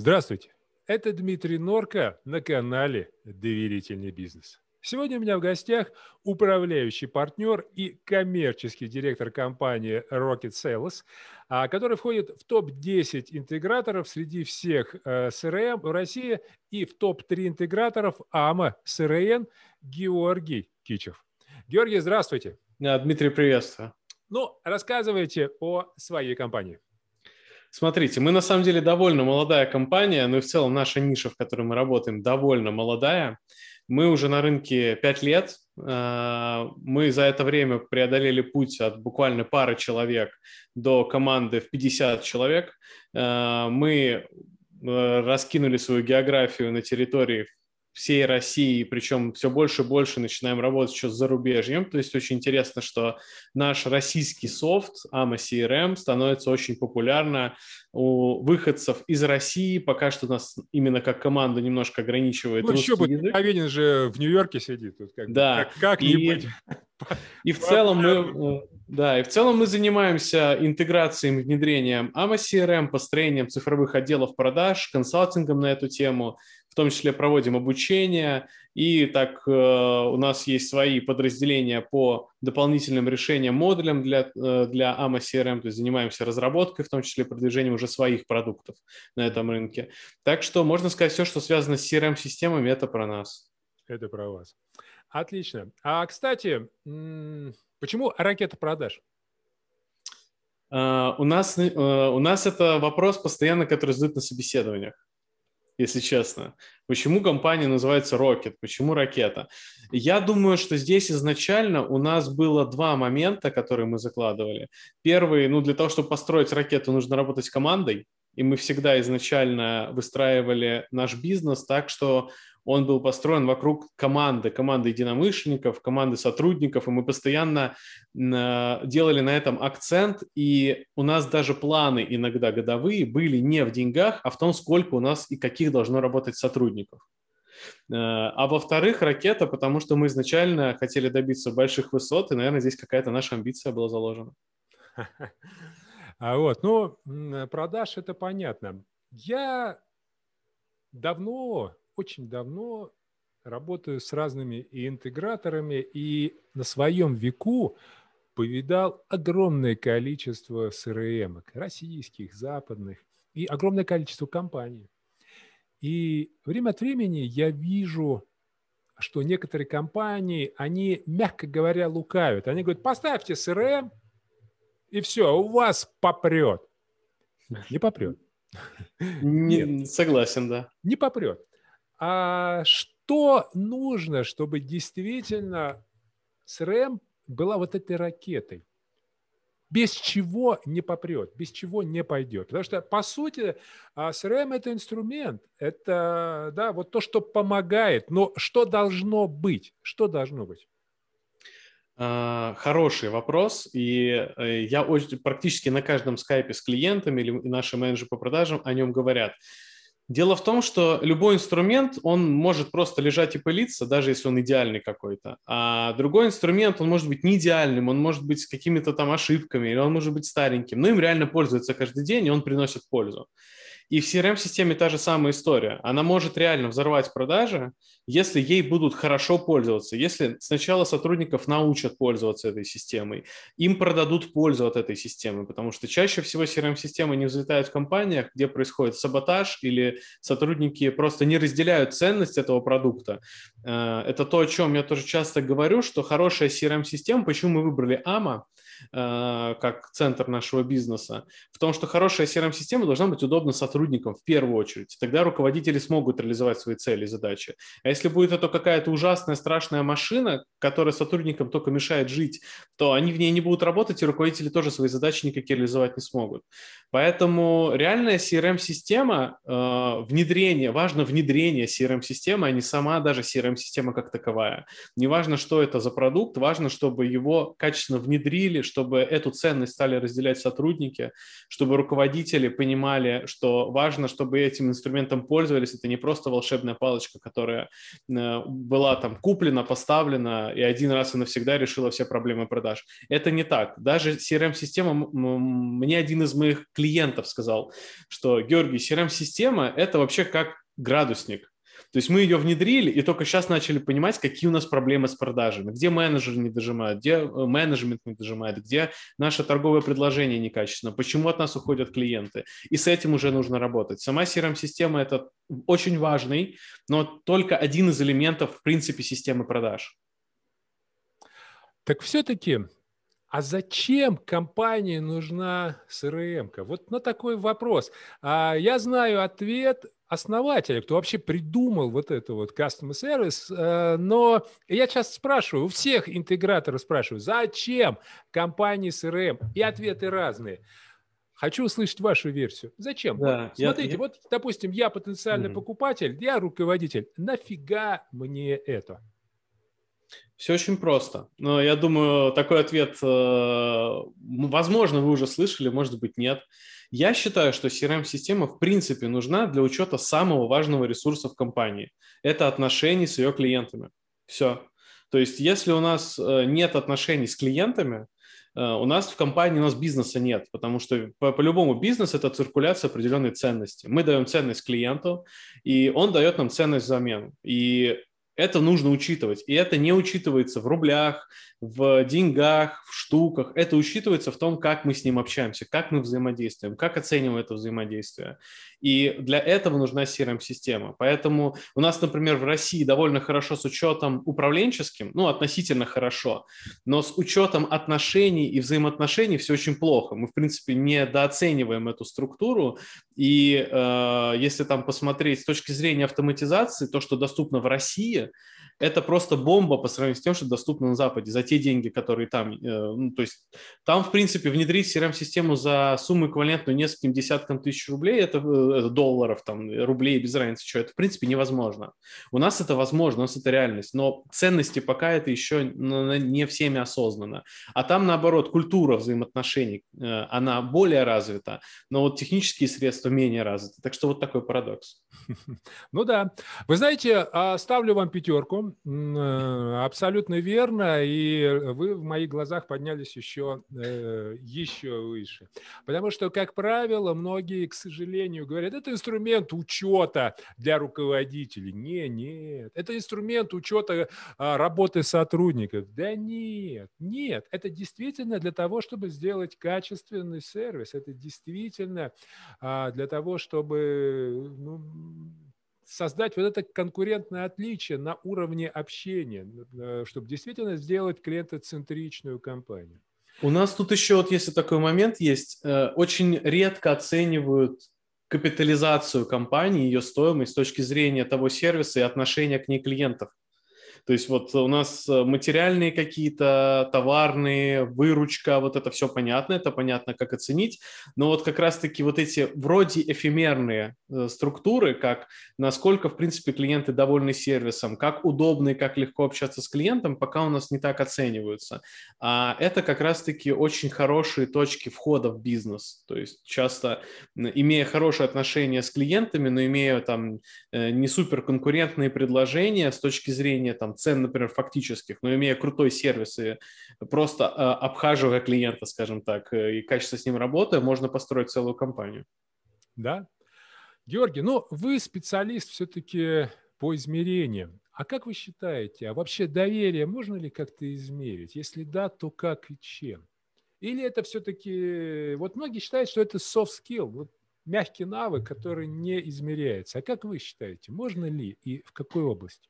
Здравствуйте, это Дмитрий Норка на канале «Доверительный бизнес». Сегодня у меня в гостях управляющий партнер и коммерческий директор компании Rocket Sales, а, который входит в топ-10 интеграторов среди всех CRM э, в России и в топ-3 интеграторов АМА CRN Георгий Кичев. Георгий, здравствуйте. Дмитрий, приветствую. Ну, рассказывайте о своей компании. Смотрите, мы на самом деле довольно молодая компания, но и в целом наша ниша, в которой мы работаем, довольно молодая. Мы уже на рынке 5 лет. А, мы за это время преодолели путь от буквально пары человек до команды в 50 человек. А, мы э, раскинули свою географию на территории всей России, причем все больше и больше начинаем работать еще с зарубежьем. То есть очень интересно, что наш российский софт AMA CRM становится очень популярно у выходцев из России. Пока что нас именно как команда немножко ограничивает ну, еще язык. Авенин же в Нью-Йорке сидит. Тут как да. Как, как и, не быть? И в целом мы... Да, и в целом мы занимаемся интеграцией, внедрением AMA CRM, построением цифровых отделов продаж, консалтингом на эту тему – в том числе проводим обучение, и так э, у нас есть свои подразделения по дополнительным решениям, модулям для, э, для AMA CRM, то есть занимаемся разработкой, в том числе продвижением уже своих продуктов на этом рынке. Так что можно сказать, все, что связано с CRM-системами, это про нас. Это про вас. Отлично. А, кстати, почему ракета продаж? Uh, у, нас, uh, у нас это вопрос постоянно, который задают на собеседованиях если честно. Почему компания называется Rocket? Почему ракета? Я думаю, что здесь изначально у нас было два момента, которые мы закладывали. Первый, ну, для того, чтобы построить ракету, нужно работать командой. И мы всегда изначально выстраивали наш бизнес так, что он был построен вокруг команды, команды единомышленников, команды сотрудников, и мы постоянно делали на этом акцент, и у нас даже планы иногда годовые были не в деньгах, а в том, сколько у нас и каких должно работать сотрудников. Э, а во-вторых, ракета, потому что мы изначально хотели добиться больших высот, и, наверное, здесь какая-то наша амбиция была заложена. А вот, ну, продаж это понятно. Я давно очень давно работаю с разными и интеграторами, и на своем веку повидал огромное количество CRM, российских, западных, и огромное количество компаний. И время от времени я вижу, что некоторые компании, они, мягко говоря, лукавят. Они говорят, поставьте CRM, и все, у вас попрет. Не попрет. Не, согласен, да. Не попрет. А что нужно, чтобы действительно СРМ была вот этой ракетой? без чего не попрет, без чего не пойдет. Потому что, по сути, CRM а, – это инструмент, это да, вот то, что помогает. Но что должно быть? Что должно быть? А, хороший вопрос, и э, я очень, практически на каждом скайпе с клиентами или наши менеджеры по продажам о нем говорят – Дело в том, что любой инструмент, он может просто лежать и пылиться, даже если он идеальный какой-то. А другой инструмент, он может быть не идеальным, он может быть с какими-то там ошибками, или он может быть стареньким, но им реально пользуются каждый день, и он приносит пользу. И в CRM-системе та же самая история. Она может реально взорвать продажи, если ей будут хорошо пользоваться, если сначала сотрудников научат пользоваться этой системой, им продадут пользу от этой системы, потому что чаще всего CRM-системы не взлетают в компаниях, где происходит саботаж или сотрудники просто не разделяют ценность этого продукта. Э, это то, о чем я тоже часто говорю, что хорошая CRM-система, почему мы выбрали AMA, как центр нашего бизнеса, в том, что хорошая CRM-система должна быть удобна сотрудникам в первую очередь. Тогда руководители смогут реализовать свои цели и задачи. А если будет это какая-то ужасная, страшная машина, которая сотрудникам только мешает жить, то они в ней не будут работать, и руководители тоже свои задачи никакие реализовать не смогут. Поэтому реальная CRM-система, э, внедрение, важно внедрение CRM-системы, а не сама даже CRM-система как таковая. Не важно, что это за продукт, важно, чтобы его качественно внедрили, чтобы эту ценность стали разделять сотрудники, чтобы руководители понимали, что важно, чтобы этим инструментом пользовались. Это не просто волшебная палочка, которая э, была там куплена, поставлена и один раз и навсегда решила все проблемы продаж. Это не так. Даже CRM-система, мне один из моих клиентов сказал, что, Георгий, CRM-система – это вообще как градусник. То есть мы ее внедрили и только сейчас начали понимать, какие у нас проблемы с продажами, где менеджеры не дожимают, где э, менеджмент не дожимает, где наше торговое предложение некачественно, почему от нас уходят клиенты. И с этим уже нужно работать. Сама CRM-система – это очень важный, но только один из элементов, в принципе, системы продаж. Так все-таки а зачем компании нужна CRM? -ка? Вот на такой вопрос. А я знаю ответ основателя, кто вообще придумал вот это вот customer service, э, но я часто спрашиваю, у всех интеграторов спрашиваю, зачем компании CRM? И ответы разные. Хочу услышать вашу версию. Зачем? Да, Смотрите, я, вот, допустим, я потенциальный угу. покупатель, я руководитель. Нафига мне это? Все очень просто. Но я думаю, такой ответ, э, возможно, вы уже слышали, может быть, нет. Я считаю, что CRM-система в принципе нужна для учета самого важного ресурса в компании. Это отношения с ее клиентами. Все. То есть, если у нас э, нет отношений с клиентами, э, у нас в компании, у нас бизнеса нет, потому что по- по-любому бизнес – это циркуляция определенной ценности. Мы даем ценность клиенту, и он дает нам ценность взамен. И это нужно учитывать. И это не учитывается в рублях, в деньгах, в штуках. Это учитывается в том, как мы с ним общаемся, как мы взаимодействуем, как оцениваем это взаимодействие. И для этого нужна CRM-система. Поэтому у нас, например, в России довольно хорошо с учетом управленческим, ну, относительно хорошо, но с учетом отношений и взаимоотношений все очень плохо. Мы, в принципе, недооцениваем эту структуру. И э, если там посмотреть с точки зрения автоматизации, то, что доступно в России, это просто бомба по сравнению с тем, что доступно на Западе за те деньги, которые там. Э, ну, то есть там, в принципе, внедрить CRM-систему за сумму эквивалентную нескольким десяткам тысяч рублей, это, э, это долларов, там, рублей, без разницы, что это, в принципе, невозможно. У нас это возможно, у нас это реальность, но ценности пока это еще не всеми осознанно. А там, наоборот, культура взаимоотношений, э, она более развита, но вот технические средства менее развиты. Так что вот такой парадокс. Ну да. Вы знаете, а, ставлю вам пятерку. Э, абсолютно верно. И вы в моих глазах поднялись еще, э, еще выше. Потому что, как правило, многие, к сожалению, говорят, это инструмент учета для руководителей. Не, нет. Это инструмент учета а, работы сотрудников. Да нет, нет. Это действительно для того, чтобы сделать качественный сервис. Это действительно а, для того, чтобы ну, создать вот это конкурентное отличие на уровне общения, э, чтобы действительно сделать клиентоцентричную компанию. У нас тут еще вот если такой момент есть, э, очень редко оценивают капитализацию компании, ее стоимость с точки зрения того сервиса и отношения к ней клиентов. То есть вот у нас э, материальные какие-то, товарные, выручка, вот это все понятно, это понятно, как оценить. Но вот как раз-таки вот эти вроде эфемерные э, структуры, как насколько, в принципе, клиенты довольны сервисом, как удобно и как легко общаться с клиентом, пока у нас не так оцениваются. А это как раз-таки очень хорошие точки входа в бизнес. То есть часто, имея хорошие отношения с клиентами, но имея там э, не супер конкурентные предложения с точки зрения там там цен, например, фактических, но имея крутой сервис и просто э, обхаживая клиента, скажем так, э, и качественно с ним работая, можно построить целую компанию. Да. Георгий, ну вы специалист все-таки по измерениям. А как вы считаете, а вообще доверие можно ли как-то измерить? Если да, то как и чем? Или это все-таки... Вот многие считают, что это soft skill, вот мягкий навык, который не измеряется. А как вы считаете, можно ли и в какой области?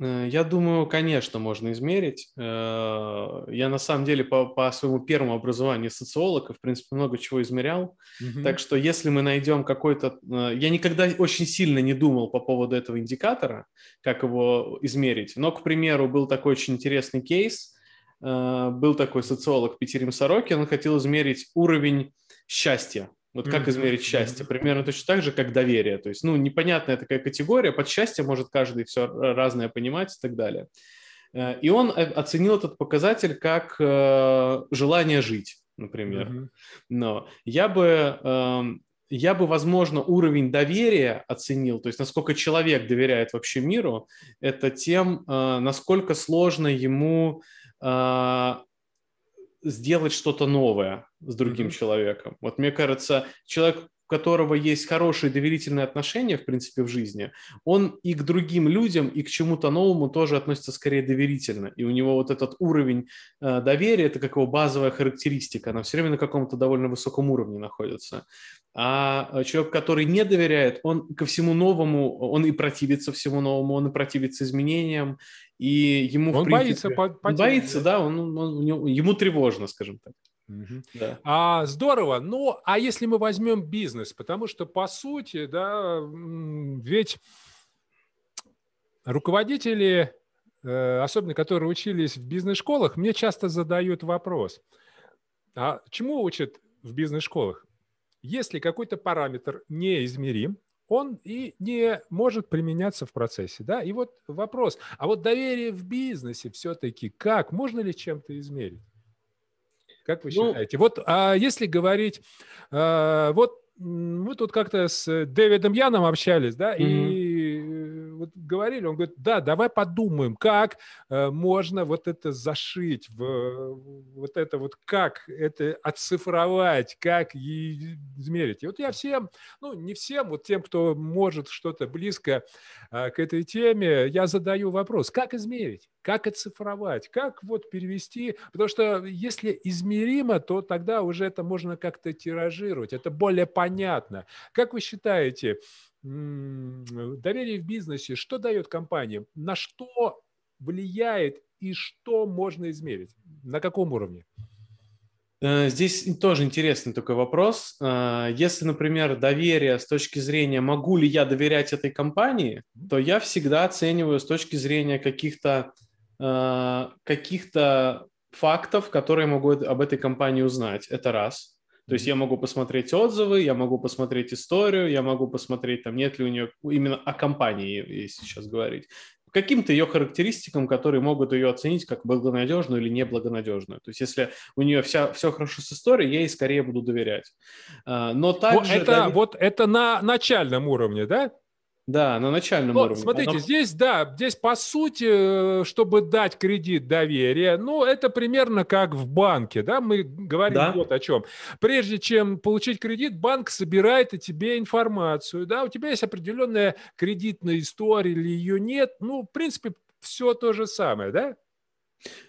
Э, я думаю, конечно, можно измерить. Э, я на самом деле по, по своему первому образованию социолог, в принципе, много чего измерял. Mm-hmm. Так что если мы найдем какой-то... Э, я никогда очень сильно не думал по поводу этого индикатора, как его измерить. Но, к примеру, был такой очень интересный кейс. Был такой социолог Петерим Сорокин, он хотел измерить уровень счастья вот как измерить счастье? Примерно точно так же, как доверие. То есть, ну, непонятная такая категория. Под счастье может каждый все разное понимать и так далее. Э, и он оценил этот показатель как э, желание жить, например. Mm-hmm. Но я бы, эм, я бы, возможно, уровень доверия оценил, то есть насколько человек доверяет вообще миру, это тем, э, насколько сложно ему сделать что-то новое с другим mm-hmm. человеком. Вот мне кажется, человек, у которого есть хорошие доверительные отношения, в принципе, в жизни, он и к другим людям, и к чему-то новому тоже относится скорее доверительно. И у него вот этот уровень э, доверия, это как его базовая характеристика, она все время на каком-то довольно высоком уровне находится. А э, человек, который не доверяет, он ко всему новому, он и противится всему новому, он и противится изменениям, и ему, он в принципе, боится, он боится, да, он, он, он, ему тревожно, скажем так. Угу. Да. А, здорово. Ну, а если мы возьмем бизнес, потому что по сути, да, ведь руководители, э, особенно которые учились в бизнес-школах, мне часто задают вопрос: а чему учат в бизнес-школах? Если какой-то параметр неизмерим, он и не может применяться в процессе, да. И вот вопрос: а вот доверие в бизнесе все-таки как можно ли чем-то измерить? Как вы ну, считаете? Вот а если говорить, а, вот мы тут как-то с Дэвидом Яном общались, да, mm-hmm. и вот говорили, он говорит, да, давай подумаем, как э, можно вот это зашить, в, вот это вот как это оцифровать, как измерить. И вот я всем, ну не всем, вот тем, кто может что-то близко э, к этой теме, я задаю вопрос, как измерить? как оцифровать, как вот перевести, потому что если измеримо, то тогда уже это можно как-то тиражировать, это более понятно. Как вы считаете, доверие в бизнесе, что дает компаниям, на что влияет и что можно измерить, на каком уровне? Э, здесь тоже интересный такой вопрос. Э, если, например, доверие с точки зрения, могу ли я доверять этой компании, то я всегда оцениваю с точки зрения каких-то Э, каких-то фактов, которые могу об этой компании узнать. Это раз. То есть я могу посмотреть отзывы, я могу посмотреть историю, я могу посмотреть, там нет ли у нее именно о компании, если сейчас говорить, каким-то ее характеристикам, которые могут ее оценить как благонадежную или неблагонадежную. То есть если у нее вся, все хорошо с историей, я ей скорее буду доверять. Э, но также... Вот это, довер... вот это на начальном уровне, да? Да, на начальном Но, уровне. Смотрите, Она... здесь, да, здесь по сути, э, чтобы дать кредит доверия, ну, это примерно как в банке, да, мы говорим да. вот о чем. Прежде чем получить кредит, банк собирает о тебе информацию, да, у тебя есть определенная кредитная история или ее нет, ну, в принципе, все то же самое, да?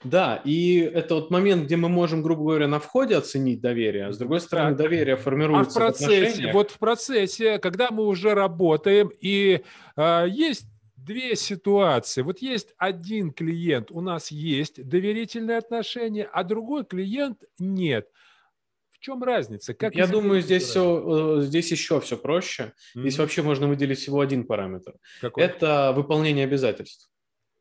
Да, и это вот момент, где мы можем, грубо говоря, на входе оценить доверие, а с другой стороны, так. доверие формируется а в процессе, в вот в процессе, когда мы уже работаем, и э, есть две ситуации. Вот есть один клиент, у нас есть доверительные отношения, а другой клиент нет. В чем разница? Как Я думаю, здесь все, э, здесь еще все проще. Mm-hmm. Здесь вообще можно выделить всего один параметр. Какой? Это выполнение обязательств.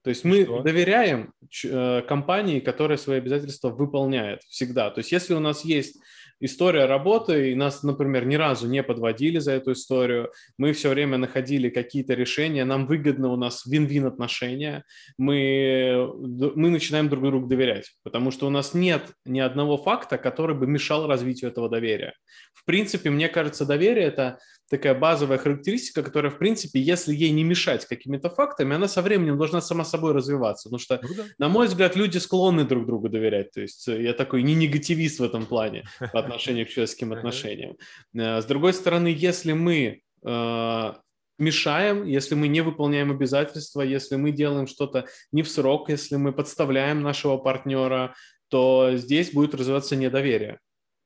То есть мы Что? доверяем э, компании, которая свои обязательства выполняет всегда. То есть если у нас есть история работы, и нас, например, ни разу не подводили за эту историю, мы все время находили какие-то решения, нам выгодно, у нас вин-вин отношения, мы, мы начинаем друг другу доверять, потому что у нас нет ни одного факта, который бы мешал развитию этого доверия. В принципе, мне кажется, доверие – это такая базовая характеристика, которая, в принципе, если ей не мешать какими-то фактами, она со временем должна сама собой развиваться. Потому что, ну, да. на мой взгляд, люди склонны друг другу доверять. То есть э, я такой не негативист в этом плане по отношению к человеческим отношениям. Э, с другой стороны, если мы э, мешаем, если мы не выполняем обязательства, если мы делаем что-то не в срок, если мы подставляем нашего партнера, то здесь будет развиваться недоверие.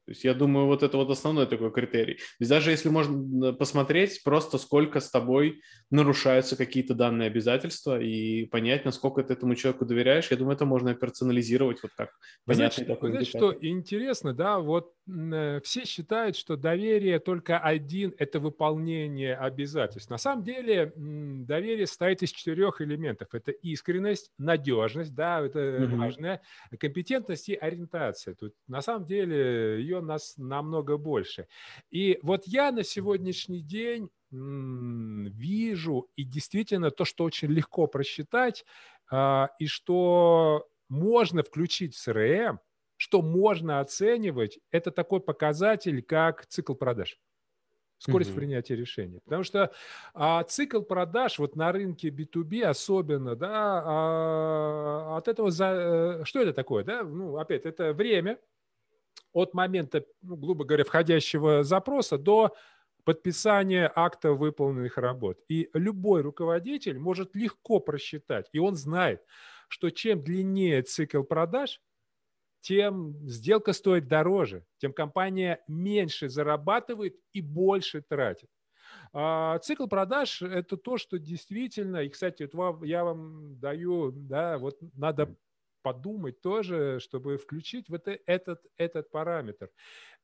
То есть я думаю, вот это вот основной такой критерий. То есть даже если можно посмотреть просто, сколько с тобой нарушаются какие-то данные обязательства и понять, насколько ты этому человеку доверяешь, я думаю, это можно персонализировать вот как понятный такой Знаете, что интересно, да, вот э, все считают, что доверие только один – это выполнение обязательств. На самом деле доверие состоит из четырех элементов. Это искренность, надежность, да, это угу. важное, компетентность и ориентация. Тут на самом деле ее нас намного больше. И вот я на сегодняшний день вижу, и действительно то, что очень легко просчитать, а, и что можно включить в CRM, что можно оценивать, это такой показатель, как цикл продаж скорость mm-hmm. принятия решения. Потому что а, цикл продаж вот на рынке B2B особенно, да, а, от этого за, э, что это такое, да? Ну, опять, это время от момента, ну, грубо говоря, входящего запроса до подписания акта выполненных работ. И любой руководитель может легко просчитать, и он знает, что чем длиннее цикл продаж, тем сделка стоит дороже, тем компания меньше зарабатывает и больше тратит. А цикл продаж – это то, что действительно, и, кстати, я вам даю, да, вот надо подумать тоже, чтобы включить в это, этот, этот параметр.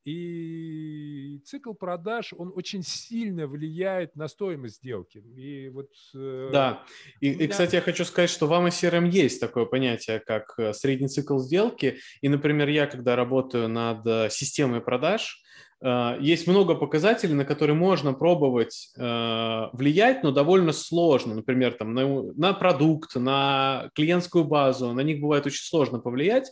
И цикл продаж, он очень сильно влияет на стоимость сделки. И вот, э, да, и, меня... и, кстати, я хочу сказать, что в AMA есть такое понятие, как э, средний цикл сделки. И, например, я, когда работаю над э, системой продаж, есть много показателей, на которые можно пробовать влиять, но довольно сложно. Например, там, на, на продукт, на клиентскую базу, на них бывает очень сложно повлиять.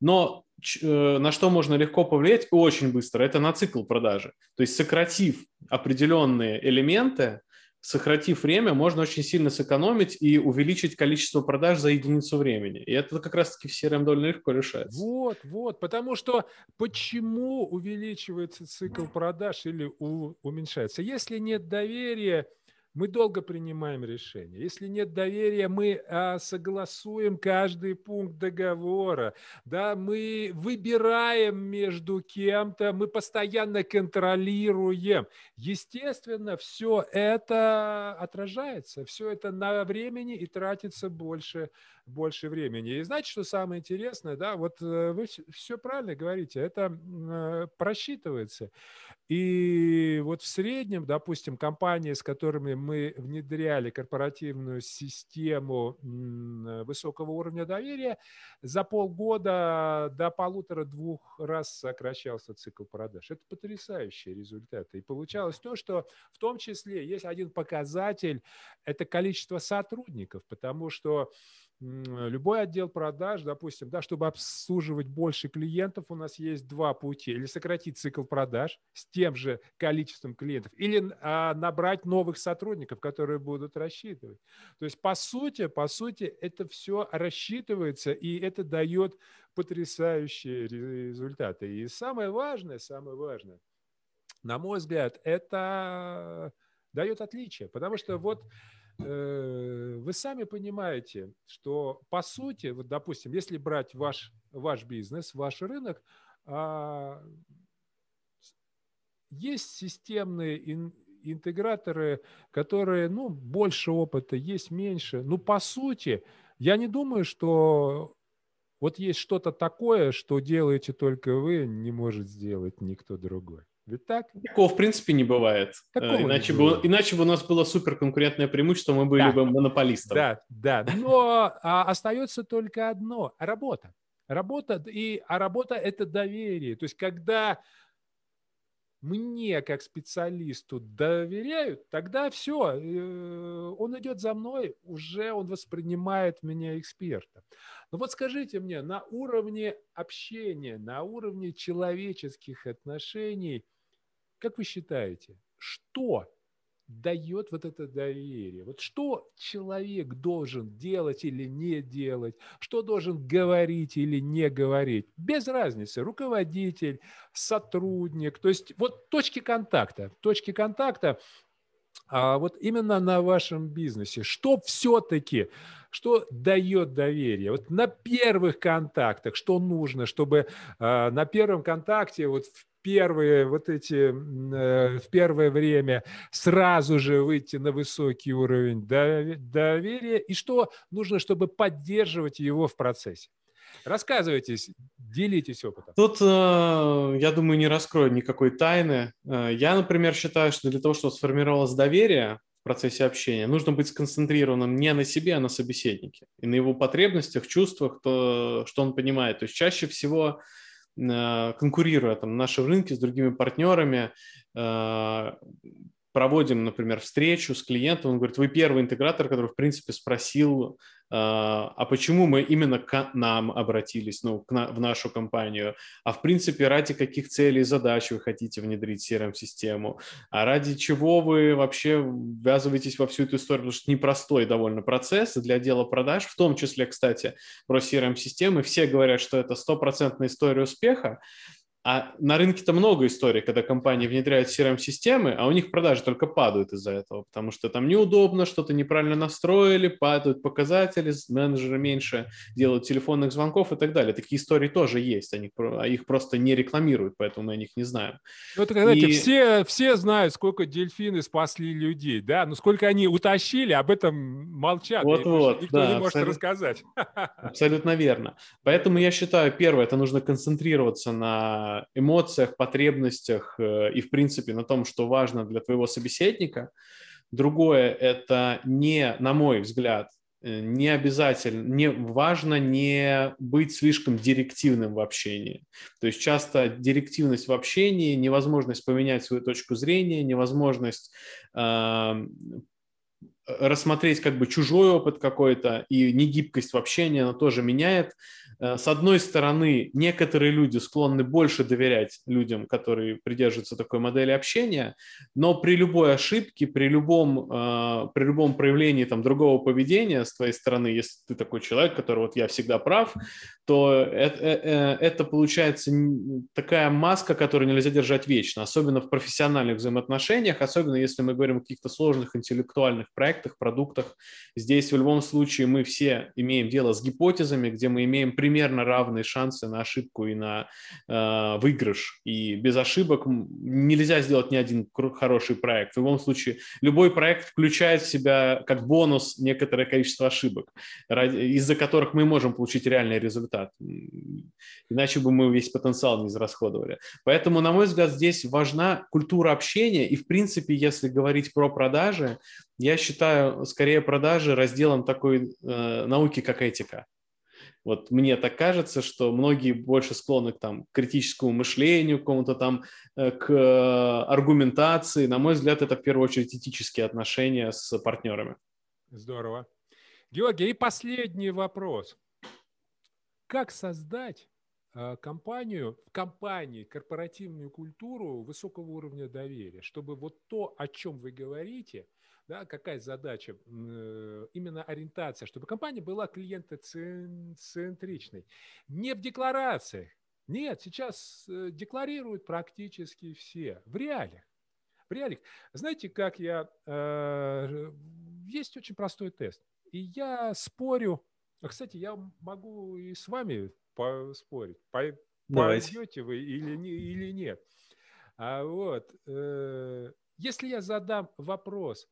Но э, на что можно легко повлиять очень быстро, это на цикл продажи. То есть сократив определенные элементы, сократив время, можно очень сильно сэкономить и увеличить количество продаж за единицу времени. И это как раз-таки в CRM довольно легко решается. Вот, вот, потому что почему увеличивается цикл продаж или у, уменьшается? Если нет доверия, мы долго принимаем решения. Если нет доверия, мы а, согласуем каждый пункт договора. Да, мы выбираем между кем-то, мы постоянно контролируем. Естественно, все это отражается, все это на времени и тратится больше, больше времени. И знаете, что самое интересное? Да, вот э, вы все правильно говорите, это э, просчитывается. И вот в среднем, допустим, компании, с которыми мы внедряли корпоративную систему высокого уровня доверия, за полгода до полутора-двух раз сокращался цикл продаж. Это потрясающие результаты. И получалось то, что в том числе есть один показатель, это количество сотрудников, потому что любой отдел продаж, допустим, да, чтобы обслуживать больше клиентов, у нас есть два пути. Или сократить цикл продаж с тем же количеством клиентов, или а, набрать новых сотрудников, которые будут рассчитывать. То есть, по сути, по сути, это все рассчитывается, и это дает потрясающие результаты. И самое важное, самое важное, на мой взгляд, это дает отличие. Потому что вот вы сами понимаете, что по сути, вот допустим, если брать ваш, ваш бизнес, ваш рынок, а, есть системные интеграторы, которые, ну, больше опыта, есть меньше. Ну, по сути, я не думаю, что вот есть что-то такое, что делаете только вы, не может сделать никто другой. Ведь так? Такого, в принципе, не бывает. Такого иначе, бы, иначе бы у нас было суперконкурентное преимущество, мы были да. бы монополистом. Да, да. Но а, остается только одно – работа. Работа, и, а работа – это доверие. То есть, когда мне, как специалисту, доверяют, тогда все, э, он идет за мной, уже он воспринимает меня эксперта. Но вот скажите мне, на уровне общения, на уровне человеческих отношений – как вы считаете, что дает вот это доверие? Вот что человек должен делать или не делать? Что должен говорить или не говорить? Без разницы. Руководитель, сотрудник. То есть вот точки контакта. Точки контакта а вот именно на вашем бизнесе, что все-таки, что дает доверие? Вот на первых контактах, что нужно, чтобы э, на первом контакте вот в первые вот эти, э, в первое время сразу же выйти на высокий уровень доверия, и что нужно, чтобы поддерживать его в процессе? Рассказывайте, делитесь опытом. Тут, э, я думаю, не раскрою никакой тайны. Э, я, например, считаю, что для того, чтобы сформировалось доверие в процессе общения, нужно быть сконцентрированным не на себе, а на собеседнике. И на его потребностях, чувствах, то, что он понимает. То есть чаще всего конкурируя там, на нашем рынке с другими партнерами, э, проводим, например, встречу с клиентом, он говорит, вы первый интегратор, который, в принципе, спросил а, а почему мы именно к нам обратились, ну, к на, в нашу компанию, а в принципе ради каких целей и задач вы хотите внедрить CRM-систему, а ради чего вы вообще ввязываетесь во всю эту историю, потому что непростой довольно процесс для отдела продаж, в том числе, кстати, про CRM-системы, все говорят, что это стопроцентная история успеха, а на рынке-то много историй, когда компании внедряют CRM-системы, а у них продажи только падают из-за этого, потому что там неудобно, что-то неправильно настроили, падают показатели, менеджеры меньше делают телефонных звонков и так далее. Такие истории тоже есть, они, а их просто не рекламируют, поэтому мы о них не знаем. Ну, это, знаете, и... все, все знают, сколько дельфины спасли людей, да, но сколько они утащили, об этом молчат. Вот-вот, Никто да, не может рассказать. Абсолютно верно. Поэтому я считаю, первое, это нужно концентрироваться на эмоциях, потребностях э, и, в принципе, на том, что важно для твоего собеседника. Другое – это не, на мой взгляд, э, не обязательно, не важно не быть слишком директивным в общении. То есть часто директивность в общении, невозможность поменять свою точку зрения, невозможность э, рассмотреть как бы чужой опыт какой-то и негибкость в общении, она тоже меняет с одной стороны, некоторые люди склонны больше доверять людям, которые придерживаются такой модели общения, но при любой ошибке, при любом, э, при любом проявлении там, другого поведения с твоей стороны, если ты такой человек, который вот я всегда прав, то это, э, это получается такая маска, которую нельзя держать вечно, особенно в профессиональных взаимоотношениях, особенно если мы говорим о каких-то сложных интеллектуальных проектах, продуктах. Здесь в любом случае мы все имеем дело с гипотезами, где мы имеем примерно равные шансы на ошибку и на э, выигрыш. И без ошибок нельзя сделать ни один хороший проект. В любом случае, любой проект включает в себя как бонус некоторое количество ошибок, из-за которых мы можем получить реальный результат. Иначе бы мы весь потенциал не израсходовали. Поэтому, на мой взгляд, здесь важна культура общения. И, в принципе, если говорить про продажи, я считаю скорее продажи разделом такой э, науки, как этика. Вот мне так кажется, что многие больше склонны к там, критическому мышлению, к какому-то там, э, к аргументации. На мой взгляд, это в первую очередь этические отношения с партнерами. Здорово. Георгий, и последний вопрос. Как создать э, компанию, в компании корпоративную культуру высокого уровня доверия, чтобы вот то, о чем вы говорите – да, какая задача? Э, именно ориентация, чтобы компания была клиентоцентричной. Не в декларациях. Нет, сейчас э, декларируют практически все. В реалиях. В реалиях. Знаете, как я... Э, есть очень простой тест. И я спорю... Кстати, я могу и с вами поспорить. Пойдете вы или, не, или нет. А вот, если я задам вопрос,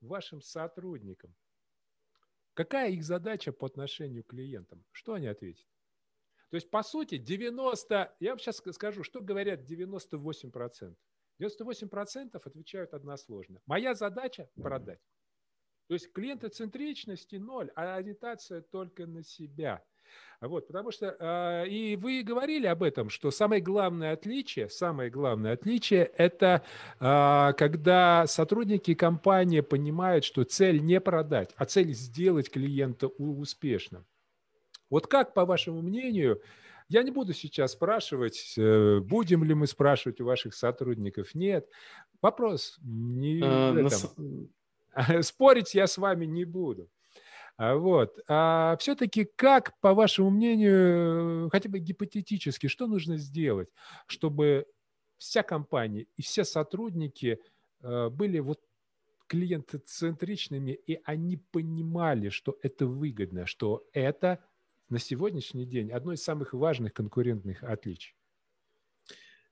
вашим сотрудникам. Какая их задача по отношению к клиентам? Что они ответят? То есть, по сути, 90, я вам сейчас скажу, что говорят 98%. 98% отвечают односложно. Моя задача – продать. То есть клиентоцентричности ноль, а ориентация только на себя – вот, потому что, э, и вы говорили об этом, что самое главное отличие, самое главное отличие – это э, когда сотрудники компании понимают, что цель не продать, а цель сделать клиента успешным. Вот как, по вашему мнению, я не буду сейчас спрашивать, э, будем ли мы спрашивать у ваших сотрудников. Нет. Вопрос не а, в этом. Спорить я с вами не буду. А вот. А все-таки как, по вашему мнению, хотя бы гипотетически, что нужно сделать, чтобы вся компания и все сотрудники э, были вот клиентоцентричными, и они понимали, что это выгодно, что это на сегодняшний день одно из самых важных конкурентных отличий.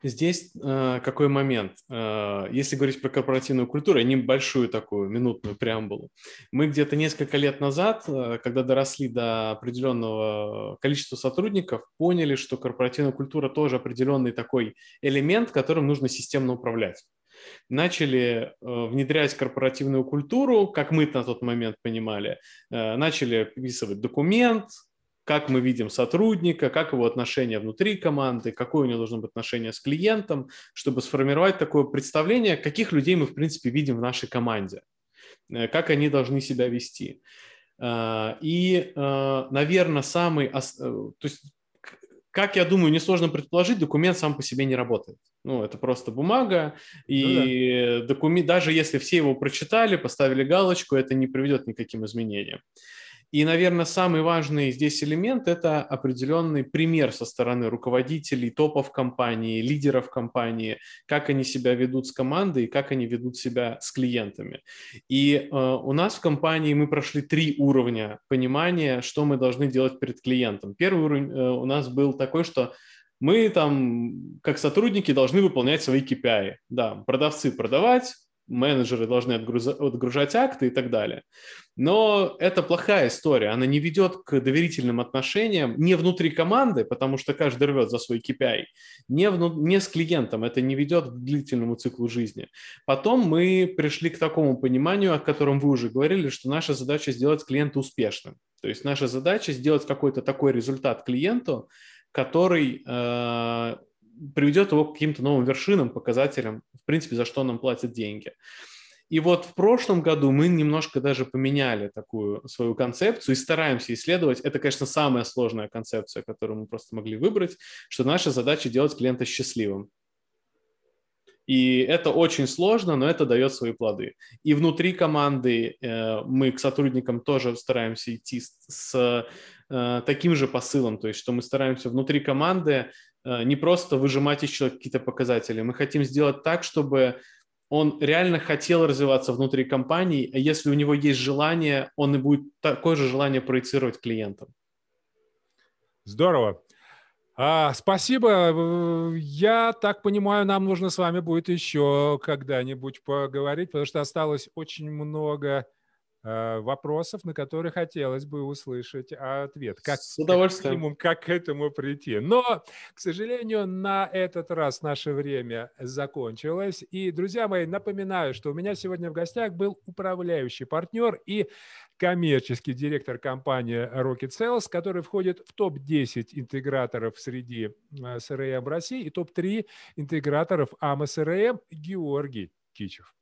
Здесь э, какой момент? Э, если говорить про корпоративную культуру, небольшую такую минутную преамбулу. Мы где-то несколько лет назад, э, когда доросли до определенного количества сотрудников, поняли, что корпоративная культура тоже определенный такой элемент, которым нужно системно управлять. Начали э, внедрять корпоративную культуру, как мы на тот момент понимали, э, начали писывать документ, как мы видим сотрудника, как его отношения внутри команды, какое у него должно быть отношение с клиентом, чтобы сформировать такое представление, каких людей мы, в принципе, видим в нашей команде, э, как они должны себя вести. И, наверное, самый... То есть как я думаю, несложно предположить, документ сам по себе не работает. Ну, это просто бумага, и ну, да. документ, даже если все его прочитали, поставили галочку, это не приведет к никаким изменениям. И, наверное, самый важный здесь элемент – это определенный пример со стороны руководителей, топов компании, лидеров компании, как они себя ведут с командой, как они ведут себя с клиентами. И э, у нас в компании мы прошли три уровня понимания, что мы должны делать перед клиентом. Первый уровень э, у нас был такой, что мы там, как сотрудники, должны выполнять свои KPI. Да, продавцы продавать, менеджеры должны отгружать акты и так далее. Но это плохая история, она не ведет к доверительным отношениям не внутри команды, потому что каждый рвет за свой KPI, не, вну, не с клиентом, это не ведет к длительному циклу жизни. Потом мы пришли к такому пониманию, о котором вы уже говорили, что наша задача сделать клиента успешным. То есть наша задача сделать какой-то такой результат клиенту, который э, приведет его к каким-то новым вершинам, показателям, в принципе, за что нам платят деньги. И вот в прошлом году мы немножко даже поменяли такую свою концепцию и стараемся исследовать. Это, конечно, самая сложная концепция, которую мы просто могли выбрать, что наша задача делать клиента счастливым. И это очень сложно, но это дает свои плоды. И внутри команды э, мы к сотрудникам тоже стараемся идти с, с э, таким же посылом, то есть что мы стараемся внутри команды не просто выжимать из человека какие-то показатели. Мы хотим сделать так, чтобы он реально хотел развиваться внутри компании, а если у него есть желание, он и будет такое же желание проецировать клиентам. Здорово. А, спасибо. Я так понимаю, нам нужно с вами будет еще когда-нибудь поговорить, потому что осталось очень много Э, вопросов, на которые хотелось бы услышать ответ. Как, С удовольствием. Как, как к этому прийти. Но, к сожалению, на этот раз наше время закончилось. И, друзья мои, напоминаю, что у меня сегодня в гостях был управляющий партнер и коммерческий директор компании Rocket Sales, который входит в топ-10 интеграторов среди CRM э, России и топ-3 интеграторов AMA CRM Георгий Кичев.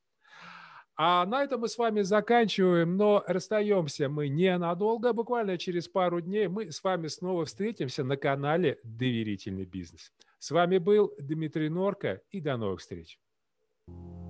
А на этом мы с вами заканчиваем, но расстаемся мы ненадолго. Буквально через пару дней мы с вами снова встретимся на канале «Доверительный бизнес». С вами был Дмитрий Норка и до новых встреч. thank you